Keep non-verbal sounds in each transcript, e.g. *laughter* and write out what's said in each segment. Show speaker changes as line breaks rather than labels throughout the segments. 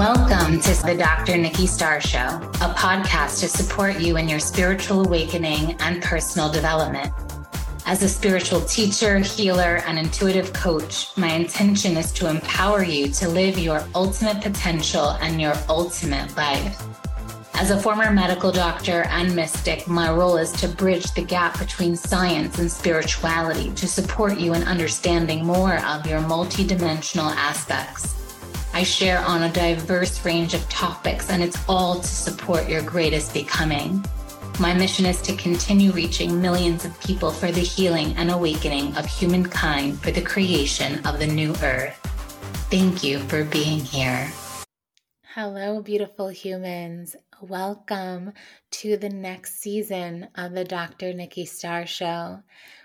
Welcome to the Dr. Nikki Starr Show, a podcast to support you in your spiritual awakening and personal development. As a spiritual teacher, healer, and intuitive coach, my intention is to empower you to live your ultimate potential and your ultimate life. As a former medical doctor and mystic, my role is to bridge the gap between science and spirituality to support you in understanding more of your multidimensional aspects. I share on a diverse range of topics, and it's all to support your greatest becoming. My mission is to continue reaching millions of people for the healing and awakening of humankind for the creation of the new earth. Thank you for being here. Hello, beautiful humans. Welcome to the next season of the Dr. Nikki Starr Show.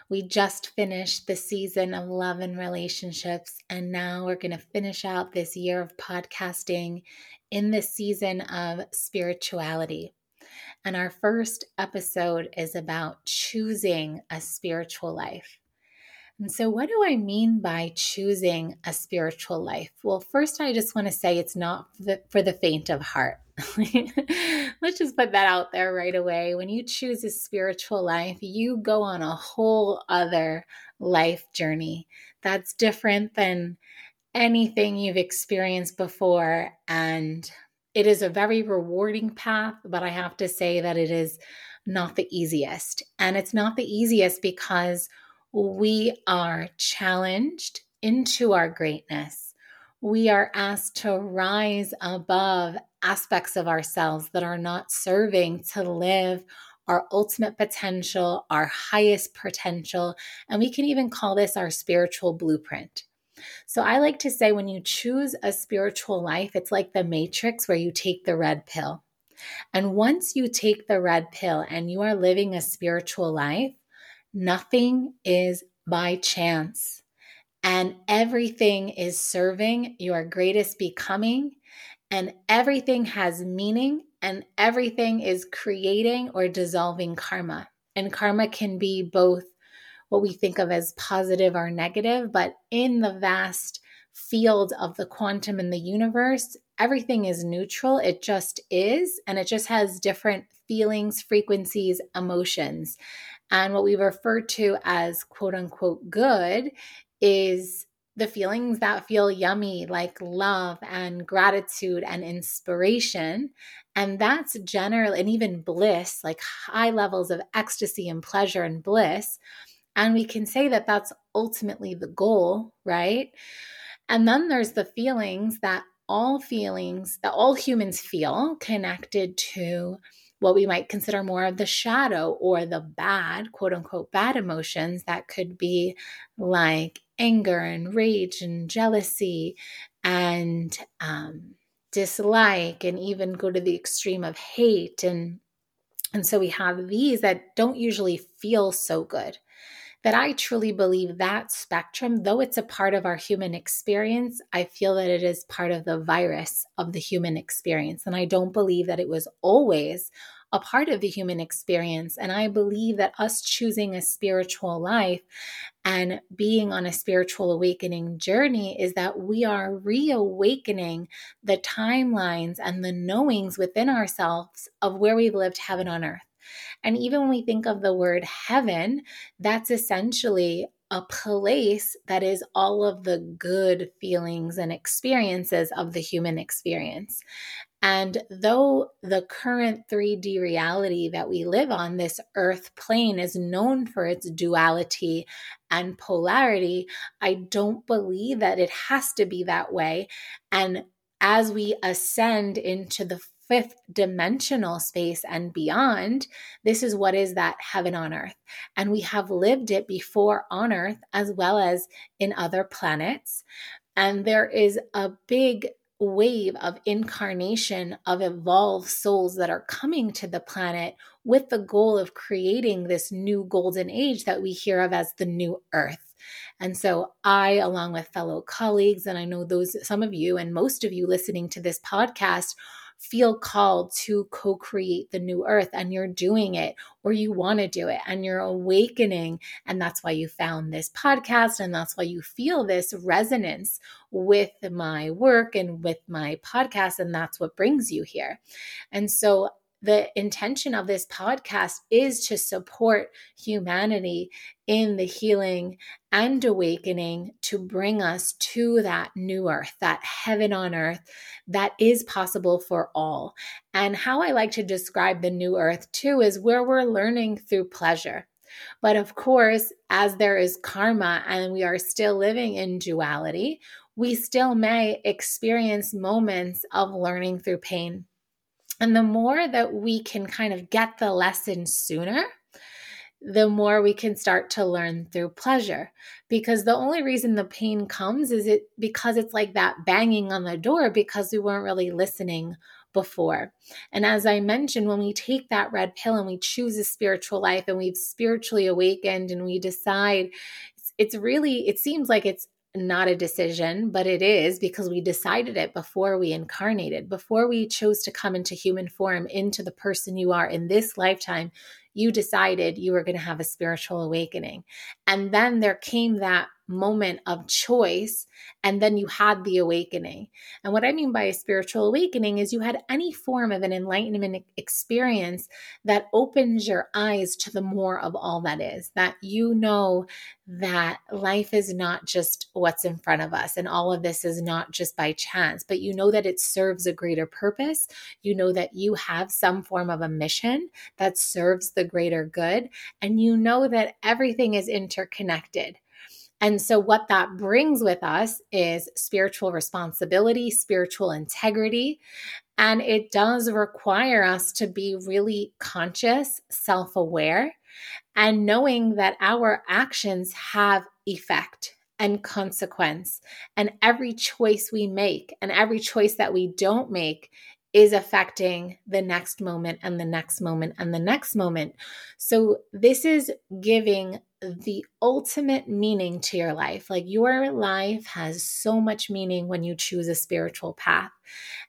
We just finished the season of love and relationships, and now we're going to finish out this year of podcasting in the season of spirituality. And our first episode is about choosing a spiritual life. And so, what do I mean by choosing a spiritual life? Well, first, I just want to say it's not for the faint of heart. *laughs* Let's just put that out there right away. When you choose a spiritual life, you go on a whole other life journey that's different than anything you've experienced before. And it is a very rewarding path, but I have to say that it is not the easiest. And it's not the easiest because we are challenged into our greatness. We are asked to rise above aspects of ourselves that are not serving to live our ultimate potential, our highest potential, and we can even call this our spiritual blueprint. So I like to say when you choose a spiritual life, it's like the matrix where you take the red pill. And once you take the red pill and you are living a spiritual life, nothing is by chance. And everything is serving your greatest becoming, and everything has meaning, and everything is creating or dissolving karma. And karma can be both what we think of as positive or negative, but in the vast field of the quantum in the universe, everything is neutral. It just is, and it just has different feelings, frequencies, emotions. And what we refer to as quote unquote good is the feelings that feel yummy, like love and gratitude and inspiration. And that's general and even bliss, like high levels of ecstasy and pleasure and bliss. And we can say that that's ultimately the goal, right? And then there's the feelings that all feelings, that all humans feel connected to what we might consider more of the shadow or the bad, quote unquote, bad emotions that could be like anger and rage and jealousy and um, dislike and even go to the extreme of hate and and so we have these that don't usually feel so good that I truly believe that spectrum, though it's a part of our human experience, I feel that it is part of the virus of the human experience. And I don't believe that it was always a part of the human experience. And I believe that us choosing a spiritual life and being on a spiritual awakening journey is that we are reawakening the timelines and the knowings within ourselves of where we've lived heaven on earth. And even when we think of the word heaven, that's essentially a place that is all of the good feelings and experiences of the human experience. And though the current 3D reality that we live on, this earth plane, is known for its duality and polarity, I don't believe that it has to be that way. And as we ascend into the fifth dimensional space and beyond, this is what is that heaven on earth. And we have lived it before on earth as well as in other planets. And there is a big wave of incarnation of evolved souls that are coming to the planet with the goal of creating this new golden age that we hear of as the new earth. And so I along with fellow colleagues and I know those some of you and most of you listening to this podcast feel called to co create the new earth and you're doing it or you want to do it and you're awakening. And that's why you found this podcast and that's why you feel this resonance with my work and with my podcast. And that's what brings you here. And so the intention of this podcast is to support humanity in the healing and awakening to bring us to that new earth, that heaven on earth that is possible for all. And how I like to describe the new earth too is where we're learning through pleasure. But of course, as there is karma and we are still living in duality, we still may experience moments of learning through pain. And the more that we can kind of get the lesson sooner, the more we can start to learn through pleasure because the only reason the pain comes is it because it's like that banging on the door because we weren't really listening before. And as I mentioned, when we take that red pill and we choose a spiritual life and we've spiritually awakened and we decide it's really it seems like it's not a decision, but it is because we decided it before we incarnated, before we chose to come into human form, into the person you are in this lifetime. You decided you were going to have a spiritual awakening. And then there came that moment of choice and then you had the awakening. And what I mean by a spiritual awakening is you had any form of an enlightenment experience that opens your eyes to the more of all that is, that you know that life is not just what's in front of us and all of this is not just by chance, but you know that it serves a greater purpose. You know that you have some form of a mission that serves the greater good. And you know that everything is interconnected and so, what that brings with us is spiritual responsibility, spiritual integrity. And it does require us to be really conscious, self aware, and knowing that our actions have effect and consequence. And every choice we make and every choice that we don't make is affecting the next moment and the next moment and the next moment. So, this is giving the ultimate meaning to your life. Like, your life has so much meaning when you choose a spiritual path.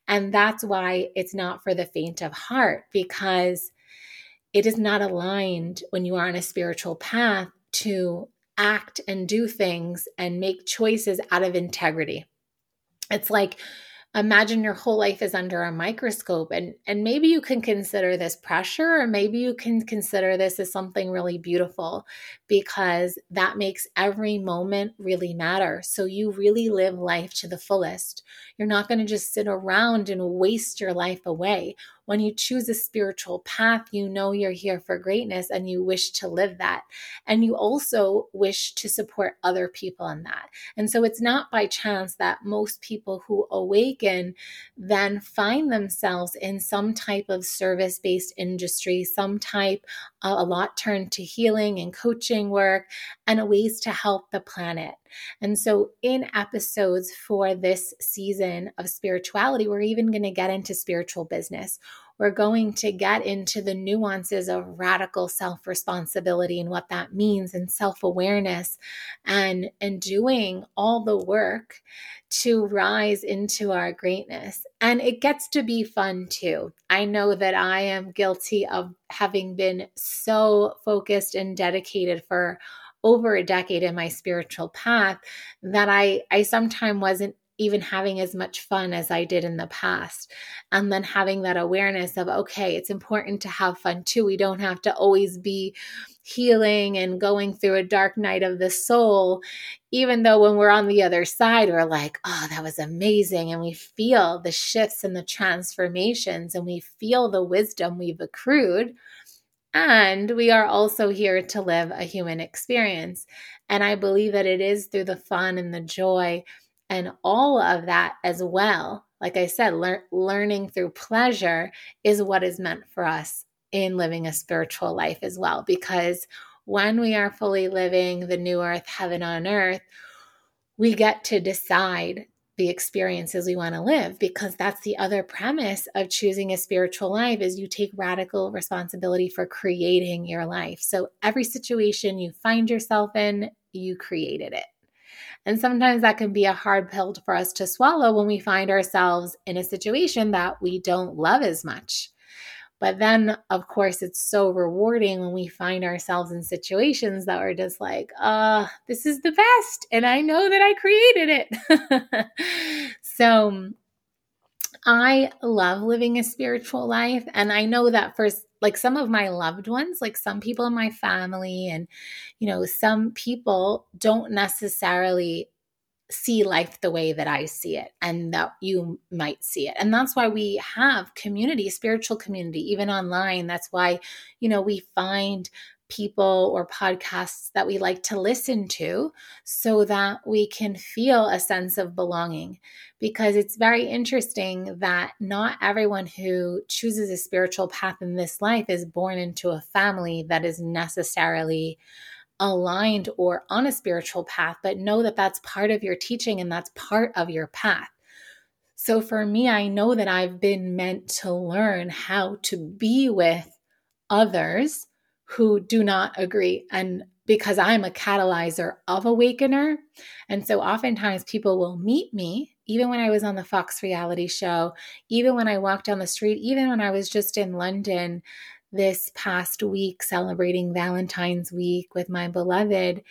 And that's why it's not for the faint of heart, because it is not aligned when you are on a spiritual path to act and do things and make choices out of integrity. It's like imagine your whole life is under a microscope and and maybe you can consider this pressure or maybe you can consider this as something really beautiful because that makes every moment really matter. So you really live life to the fullest. You're not going to just sit around and waste your life away when you choose a spiritual path, you know you're here for greatness and you wish to live that. And you also wish to support other people in that. And so it's not by chance that most people who awaken then find themselves in some type of service based industry, some type, uh, a lot turned to healing and coaching work and ways to help the planet. And so, in episodes for this season of spirituality, we're even going to get into spiritual business. We're going to get into the nuances of radical self responsibility and what that means, and self awareness, and, and doing all the work to rise into our greatness. And it gets to be fun too. I know that I am guilty of having been so focused and dedicated for over a decade in my spiritual path that I I sometimes wasn't even having as much fun as I did in the past. And then having that awareness of, okay, it's important to have fun too. We don't have to always be healing and going through a dark night of the soul, even though when we're on the other side, we're like, oh, that was amazing. And we feel the shifts and the transformations and we feel the wisdom we've accrued. And we are also here to live a human experience. And I believe that it is through the fun and the joy and all of that as well. Like I said, lear- learning through pleasure is what is meant for us in living a spiritual life as well. Because when we are fully living the new earth, heaven on earth, we get to decide the experiences we want to live because that's the other premise of choosing a spiritual life is you take radical responsibility for creating your life. So every situation you find yourself in, you created it.
And sometimes that can be a hard pill for us to swallow when we find ourselves in a situation that we don't love as much. But then, of course, it's so rewarding when we find ourselves in situations that are just like, uh, this is the best. And I know that I created it. *laughs* so I love living a spiritual life. And I know that for like some of my loved ones, like some people in my family, and, you know, some people don't necessarily see life the way that I see it and that you might see it. And that's why we have community, spiritual community, even online. That's why, you know, we find people or podcasts that we like to listen to so that we can feel a sense of belonging. Because it's very interesting that not everyone who chooses a spiritual path in this life is born into a family that is necessarily aligned or on a spiritual path, but know that that's part of your teaching and that's part of your path. So for me, I know that I've been meant to learn how to be with others who do not agree. And because I'm a catalyzer of awakener. And so oftentimes people will meet me, even when I was on the Fox reality show, even when I walked down the street, even when I was just in London this past week celebrating Valentine's week with my beloved,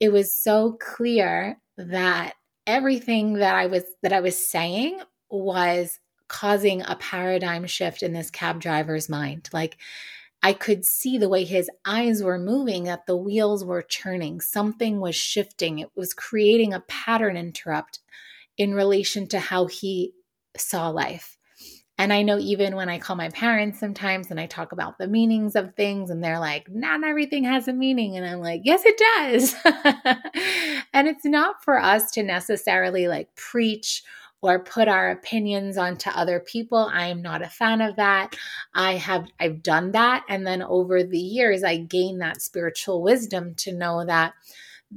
it was so clear that everything that I was that I was saying was causing a paradigm shift in this cab driver's mind. Like I could see the way his eyes were moving, that the wheels were churning. Something was shifting. It was creating a pattern interrupt in relation to how he saw life. And I know even when I call my parents sometimes and I talk about the meanings of things, and they're like, not everything has a meaning. And I'm like, yes, it does. *laughs* and it's not for us to necessarily like preach or put our opinions onto other people. I am not a fan of that. I have I've done that. And then over the years I gained that spiritual wisdom to know that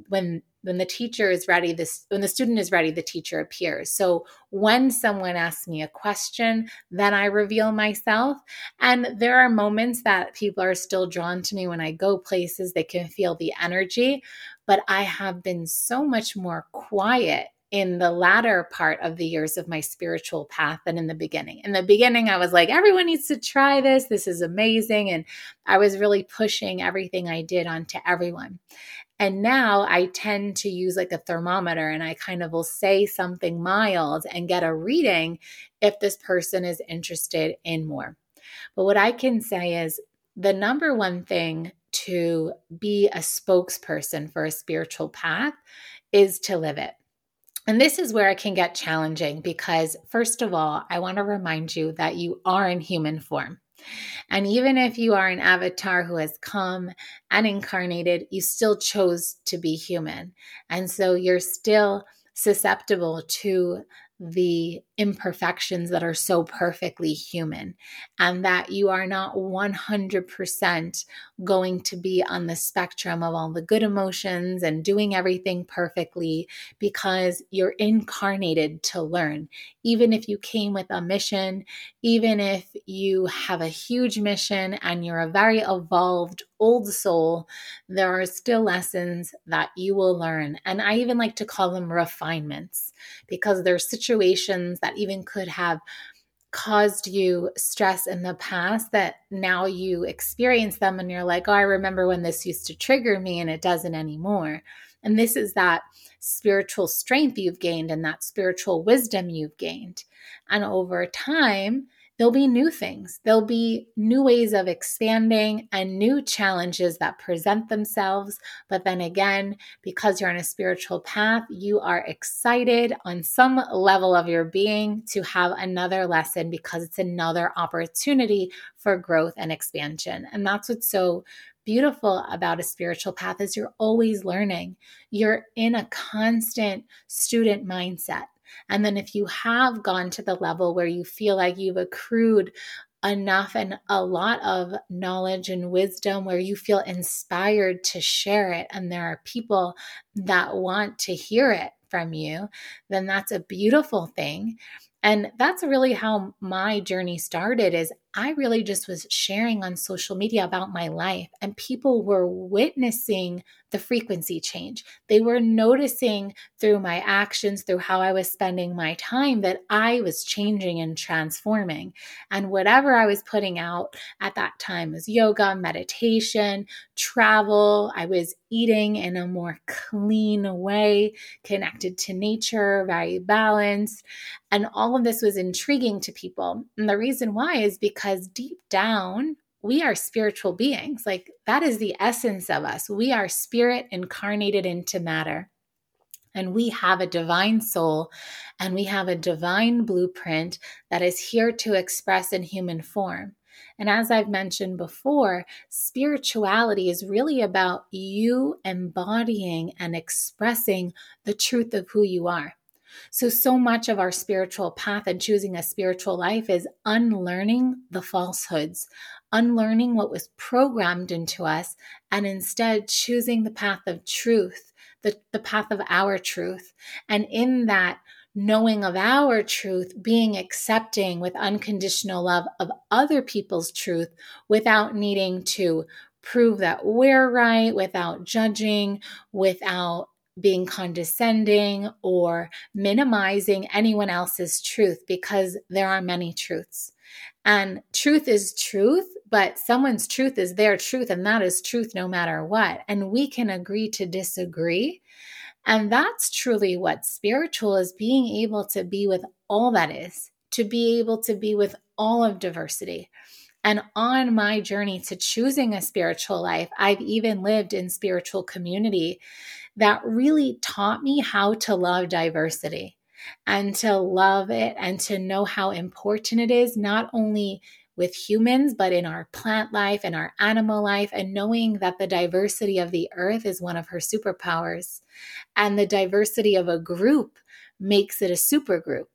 when when the teacher is ready this when the student is ready the teacher appears. So when someone asks me a question then i reveal myself. And there are moments that people are still drawn to me when i go places. They can feel the energy. But i have been so much more quiet in the latter part of the years of my spiritual path than in the beginning. In the beginning, I was like, everyone needs to try this. This is amazing. And I was really pushing everything I did onto everyone. And now I tend to use like a thermometer and I kind of will say something mild and get a reading if this person is interested in more. But what I can say is the number one thing to be a spokesperson for a spiritual path is to live it. And this is where it can get challenging because, first of all, I want to remind you that you are in human form. And even if you are an avatar who has come and incarnated, you still chose to be human. And so you're still susceptible to the imperfections that are so perfectly human, and that you are not 100% going to be on the spectrum of all the good emotions and doing everything perfectly because you're incarnated to learn. Even if you came with a mission, even if you have a huge mission and you're a very evolved old soul, there are still lessons that you will learn. And I even like to call them refinements because there's situations that even could have caused you stress in the past that now you experience them and you're like, oh, I remember when this used to trigger me and it doesn't anymore. And this is that spiritual strength you've gained and that spiritual wisdom you've gained. And over time, there'll be new things. There'll be new ways of expanding and new challenges that present themselves. But then again, because you're on a spiritual path, you are excited on some level of your being to have another lesson because it's another opportunity for growth and expansion. And that's what's so beautiful about a spiritual path is you're always learning. You're in a constant student mindset. And then if you have gone to the level where you feel like you've accrued enough and a lot of knowledge and wisdom where you feel inspired to share it and there are people that want to hear it from you, then that's a beautiful thing. And that's really how my journey started is I really just was sharing on social media about my life, and people were witnessing the frequency change. They were noticing through my actions, through how I was spending my time, that I was changing and transforming. And whatever I was putting out at that time was yoga, meditation, travel. I was eating in a more clean way, connected to nature, very balanced. And all of this was intriguing to people. And the reason why is because deep down, we are spiritual beings. Like that is the essence of us. We are spirit incarnated into matter. And we have a divine soul and we have a divine blueprint that is here to express in human form. And as I've mentioned before, spirituality is really about you embodying and expressing the truth of who you are. So, so much of our spiritual path and choosing a spiritual life is unlearning the falsehoods, unlearning what was programmed into us, and instead choosing the path of truth, the, the path of our truth. And in that, knowing of our truth, being accepting with unconditional love of other people's truth without needing to prove that we're right, without judging, without being condescending or minimizing anyone else's truth because there are many truths. And truth is truth, but someone's truth is their truth, and that is truth no matter what. And we can agree to disagree. And that's truly what spiritual is being able to be with all that is, to be able to be with all of diversity. And on my journey to choosing a spiritual life, I've even lived in spiritual community that really taught me how to love diversity and to love it and to know how important it is, not only with humans, but in our plant life and our animal life, and knowing that the diversity of the earth is one of her superpowers. And the diversity of a group makes it a super group.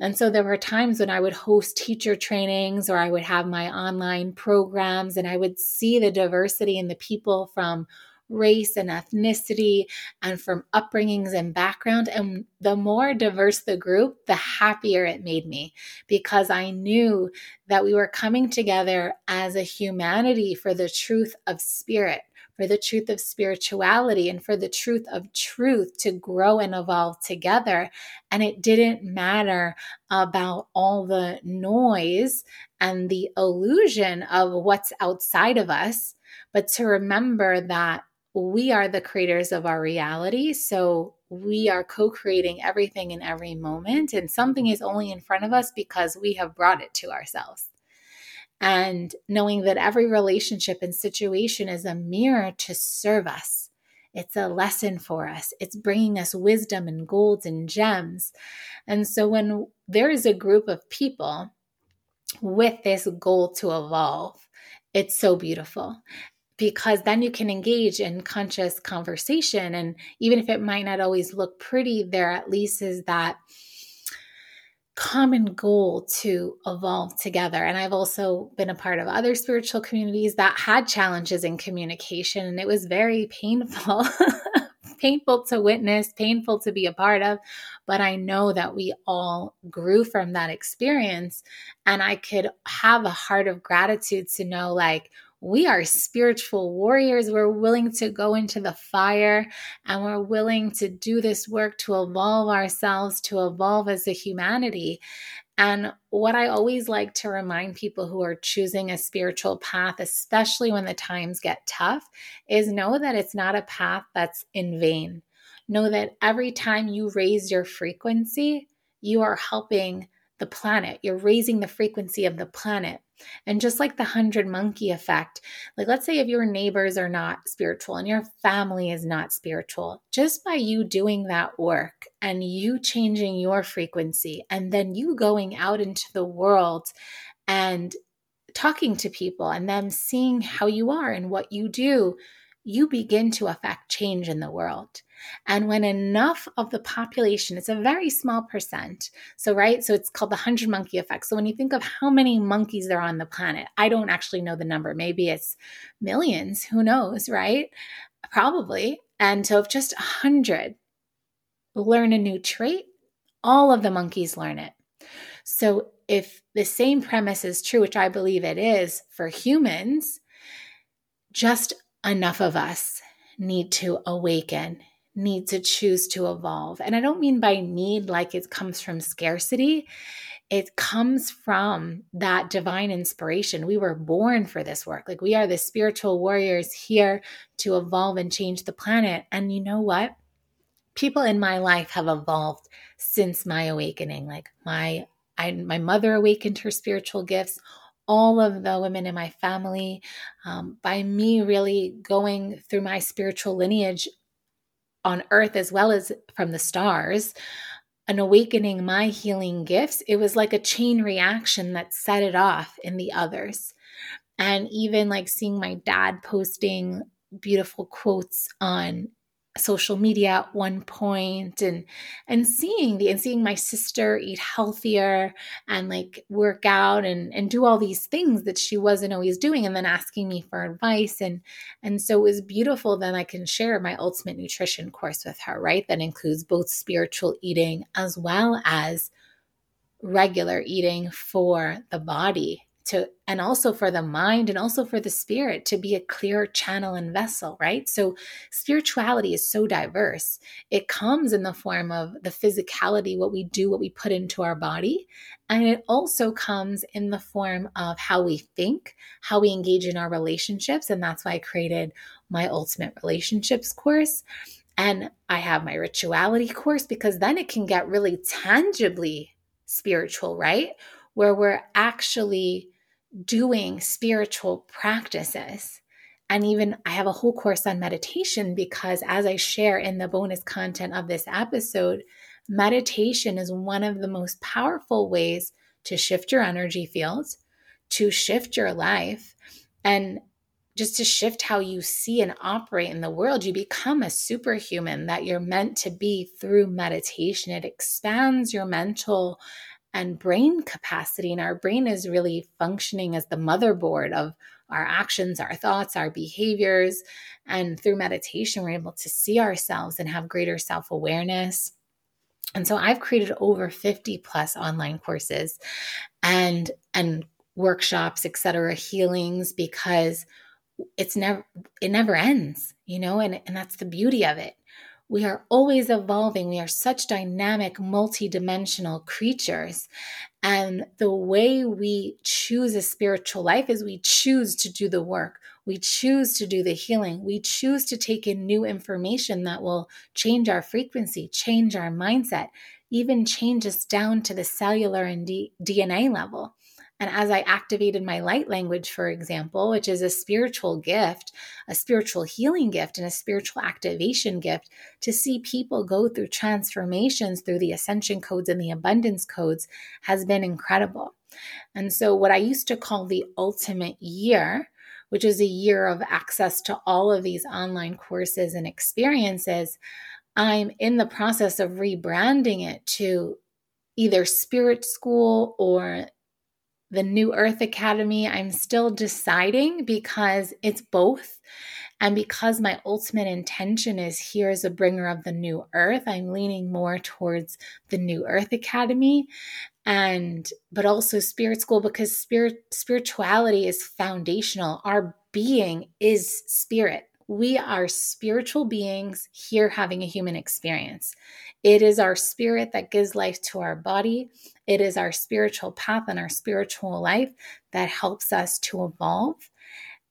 And so there were times when I would host teacher trainings or I would have my online programs and I would see the diversity in the people from race and ethnicity and from upbringings and background. And the more diverse the group, the happier it made me because I knew that we were coming together as a humanity for the truth of spirit for the truth of spirituality and for the truth of truth to grow and evolve together. And it didn't matter about all the noise and the illusion of what's outside of us, but to remember that we are the creators of our reality. So we are co creating everything in every moment, and something is only in front of us because we have brought it to ourselves. And knowing that every relationship and situation is a mirror to serve us. It's a lesson for us. It's bringing us wisdom and golds and gems. And so when there is a group of people with this goal to evolve, it's so beautiful because then you can engage in conscious conversation. And even if it might not always look pretty, there at least is that common goal to evolve together. And I've also been a part of other spiritual communities that had challenges in communication, and it was very *laughs* painful. painful to witness, painful to be a part of, but I know that we all grew from that experience. And I could have a heart of gratitude to know, like, we are spiritual warriors. We're willing to go into the fire and we're willing to do this work to evolve ourselves, to evolve as a humanity. And what I always like to remind people who are choosing a spiritual path, especially when the times get tough, is know that it's not a path that's in vain. Know that every time you raise your frequency, you are helping the planet. You're raising the frequency of the planet. And just like the hundred monkey effect, like let's say if your neighbors are not spiritual and your family is not spiritual, just by you doing that work and you changing your frequency and then you going out into the world and talking to people and them seeing how you are and what you do, you begin to affect change in the world. And when enough of the population, it's a very small percent. So, right, so it's called the 100 monkey effect. So, when you think of how many monkeys there are on the planet, I don't actually know the number. Maybe it's millions, who knows, right? Probably. And so, if just 100 learn a new trait, all of the monkeys learn it. So, if the same premise is true, which I believe it is for humans, just enough of us need to awaken, need to choose to evolve. And I don't mean by need like it comes from scarcity. It comes from that divine inspiration. We were born for this work. Like we are the spiritual warriors here to evolve and change the planet. And you know what? People in my life have evolved since my awakening. Like my I, my mother awakened her spiritual gifts all of the women in my family um, by me really going through my spiritual lineage on earth as well as from the stars and awakening my healing gifts it was like a chain reaction that set it off in the others. And even like seeing my dad posting beautiful quotes on social media at one point and and seeing the and seeing my sister eat healthier and like work out and and do all these things that she wasn't always doing and then asking me for advice. And and so it was beautiful then I can share my ultimate nutrition course with her right? That includes both spiritual eating as well as regular eating for the body to and also for the mind and also for the spirit to be a clear channel and vessel right? So spirituality is so diverse. It comes in the form of the physicality what we do what we put into our body. And it also comes in the form of how we think how we engage in our relationships. And that's why i created my ultimate relationships course. And i have my rituality course because then it can get really tangibly spiritual right? Where we're actually doing spiritual practices. And even I have a whole course on meditation because, as I share in the bonus content of this episode, meditation is one of the most powerful ways to shift your energy fields, to shift your life, and just to shift how you see and operate in the world. You become a superhuman that you're meant to be through meditation. It expands your mental and brain capacity. And our brain is really functioning as the motherboard of our actions, our thoughts, our behaviors. And through meditation, we're able to see ourselves and have greater self awareness. And so I've created over 50 plus online courses and and workshops, etc., healings because it's never it never ends, you know, and, and that's the beauty of it. We are always evolving. We are such dynamic, multidimensional creatures. And the way we choose a spiritual life is we choose to do the work. We choose to do the healing. We choose to take in new information that will change our frequency, change our mindset, even change us down to the cellular and D- DNA level. And as I activated my light language, for example, which is a spiritual gift, a spiritual healing gift, and a spiritual activation gift, to see people go through transformations through the ascension codes and the abundance codes has been incredible. And so, what I used to call the ultimate year, which is a year of access to all of these online courses and experiences, I'm in the process of rebranding it to either spirit school or the New Earth Academy, I'm still deciding because it's both. And because my ultimate intention is here as a bringer of the new earth, I'm leaning more towards the New Earth Academy and but also spirit school because spirit spirituality is foundational. Our being is spirit. We are spiritual beings here having a human experience. It is our spirit that gives life to our body. It is our spiritual path and our spiritual life that helps us to evolve.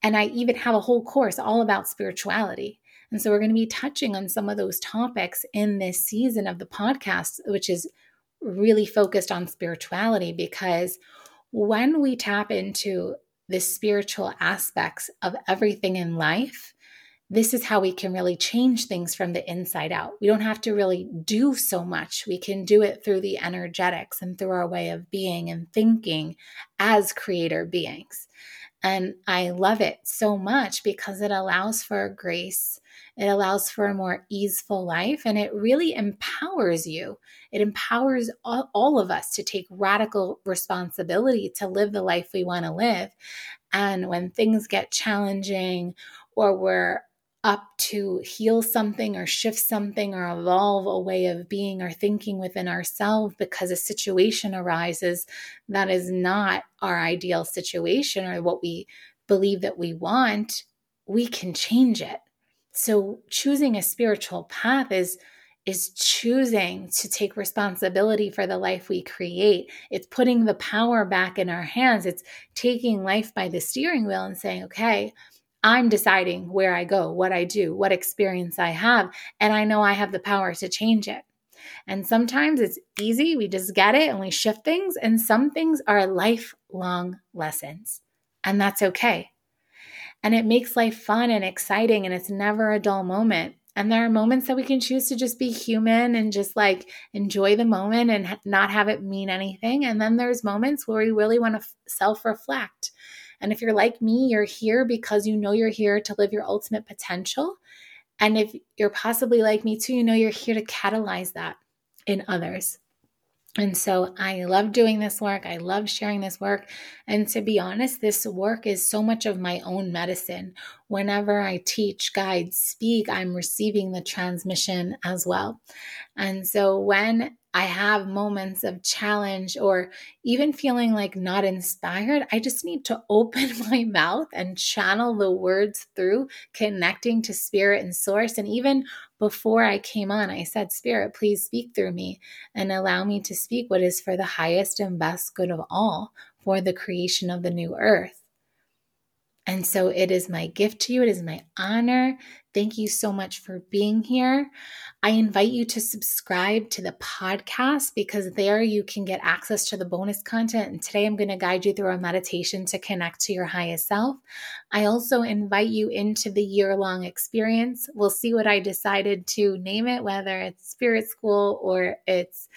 And I even have a whole course all about spirituality. And so we're going to be touching on some of those topics in this season of the podcast, which is really focused on spirituality because when we tap into the spiritual aspects of everything in life, this is how we can really change things from the inside out. We don't have to really do so much. We can do it through the energetics and through our way of being and thinking as creator beings. And I love it so much because it allows for grace. It allows for a more easeful life and it really empowers you. It empowers all, all of us to take radical responsibility to live the life we want to live. And when things get challenging or we're up to heal something or shift something or evolve a way of being or thinking within ourselves because a situation arises that is not our ideal situation or what we believe that we want, we can change it. So choosing a spiritual path is is choosing to take responsibility for the life we create. It's putting the power back in our hands. It's taking life by the steering wheel and saying, okay, I'm deciding where I go, what I do, what experience I have, and I know I have the power to change it. And sometimes it's easy, we just get it and we shift things, and some things are lifelong lessons, and that's okay. And it makes life fun and exciting, and it's never a dull moment. And there are moments that we can choose to just be human and just like enjoy the moment and not have it mean anything. And then there's moments where we really want to self reflect and if you're like me, you're here because you know you're here to live your ultimate potential. And if you're possibly like me too, you know you're here to catalyze that in others. And so I love doing this work. I love sharing this work. And to be honest, this work is so much of my own medicine. Whenever I teach, guide, speak, I'm receiving the transmission as well. And so when I have moments of challenge or even feeling like not inspired, I just need to *laughs* open my mouth and channel the words through, connecting to spirit and source. And even before I came on, I said, Spirit, please speak through me and allow me to speak what is for the highest and best good of all for the creation of the new earth. And so it is my gift to you. It is my honor. Thank you so much for being here. I invite you to subscribe to the podcast because there you can get access to the bonus content. And today I'm going to guide you through a meditation to connect to your highest self. I also invite you into the year long experience. We'll see what I decided to name it, whether it's Spirit School or it's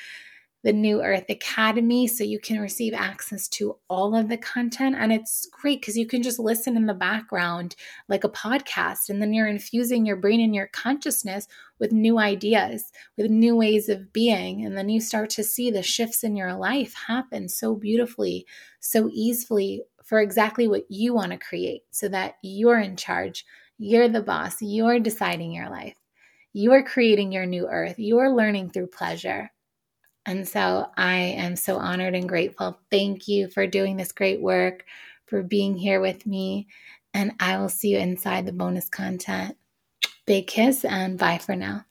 the New Earth Academy so you can receive access to all of the content. And it's great because you can just listen in the background like a podcast, and then you're infusing your brain and your consciousness with new ideas, with new ways of being. And then you start to see the shifts in your life happen so beautifully, so easily for exactly what you want to create so that you're in charge. You're the boss. You're deciding your life. You're creating your new earth. You're learning through pleasure. And so I am so honored and grateful. Thank you for doing this great work, for being here with me. And I will see you inside the bonus content. Big kiss and bye for now.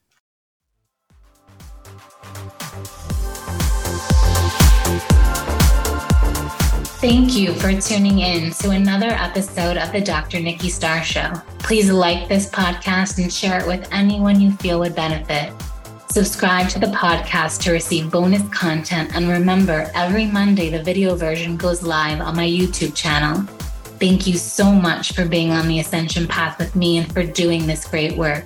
Thank you for tuning in to another episode of the Dr. Nikki Starr Show. Please like this podcast and share it with anyone you feel would benefit. Subscribe to the podcast to receive bonus content. And remember, every Monday, the video version goes live on my YouTube channel. Thank you so much for being on the Ascension path with me and for doing this great work.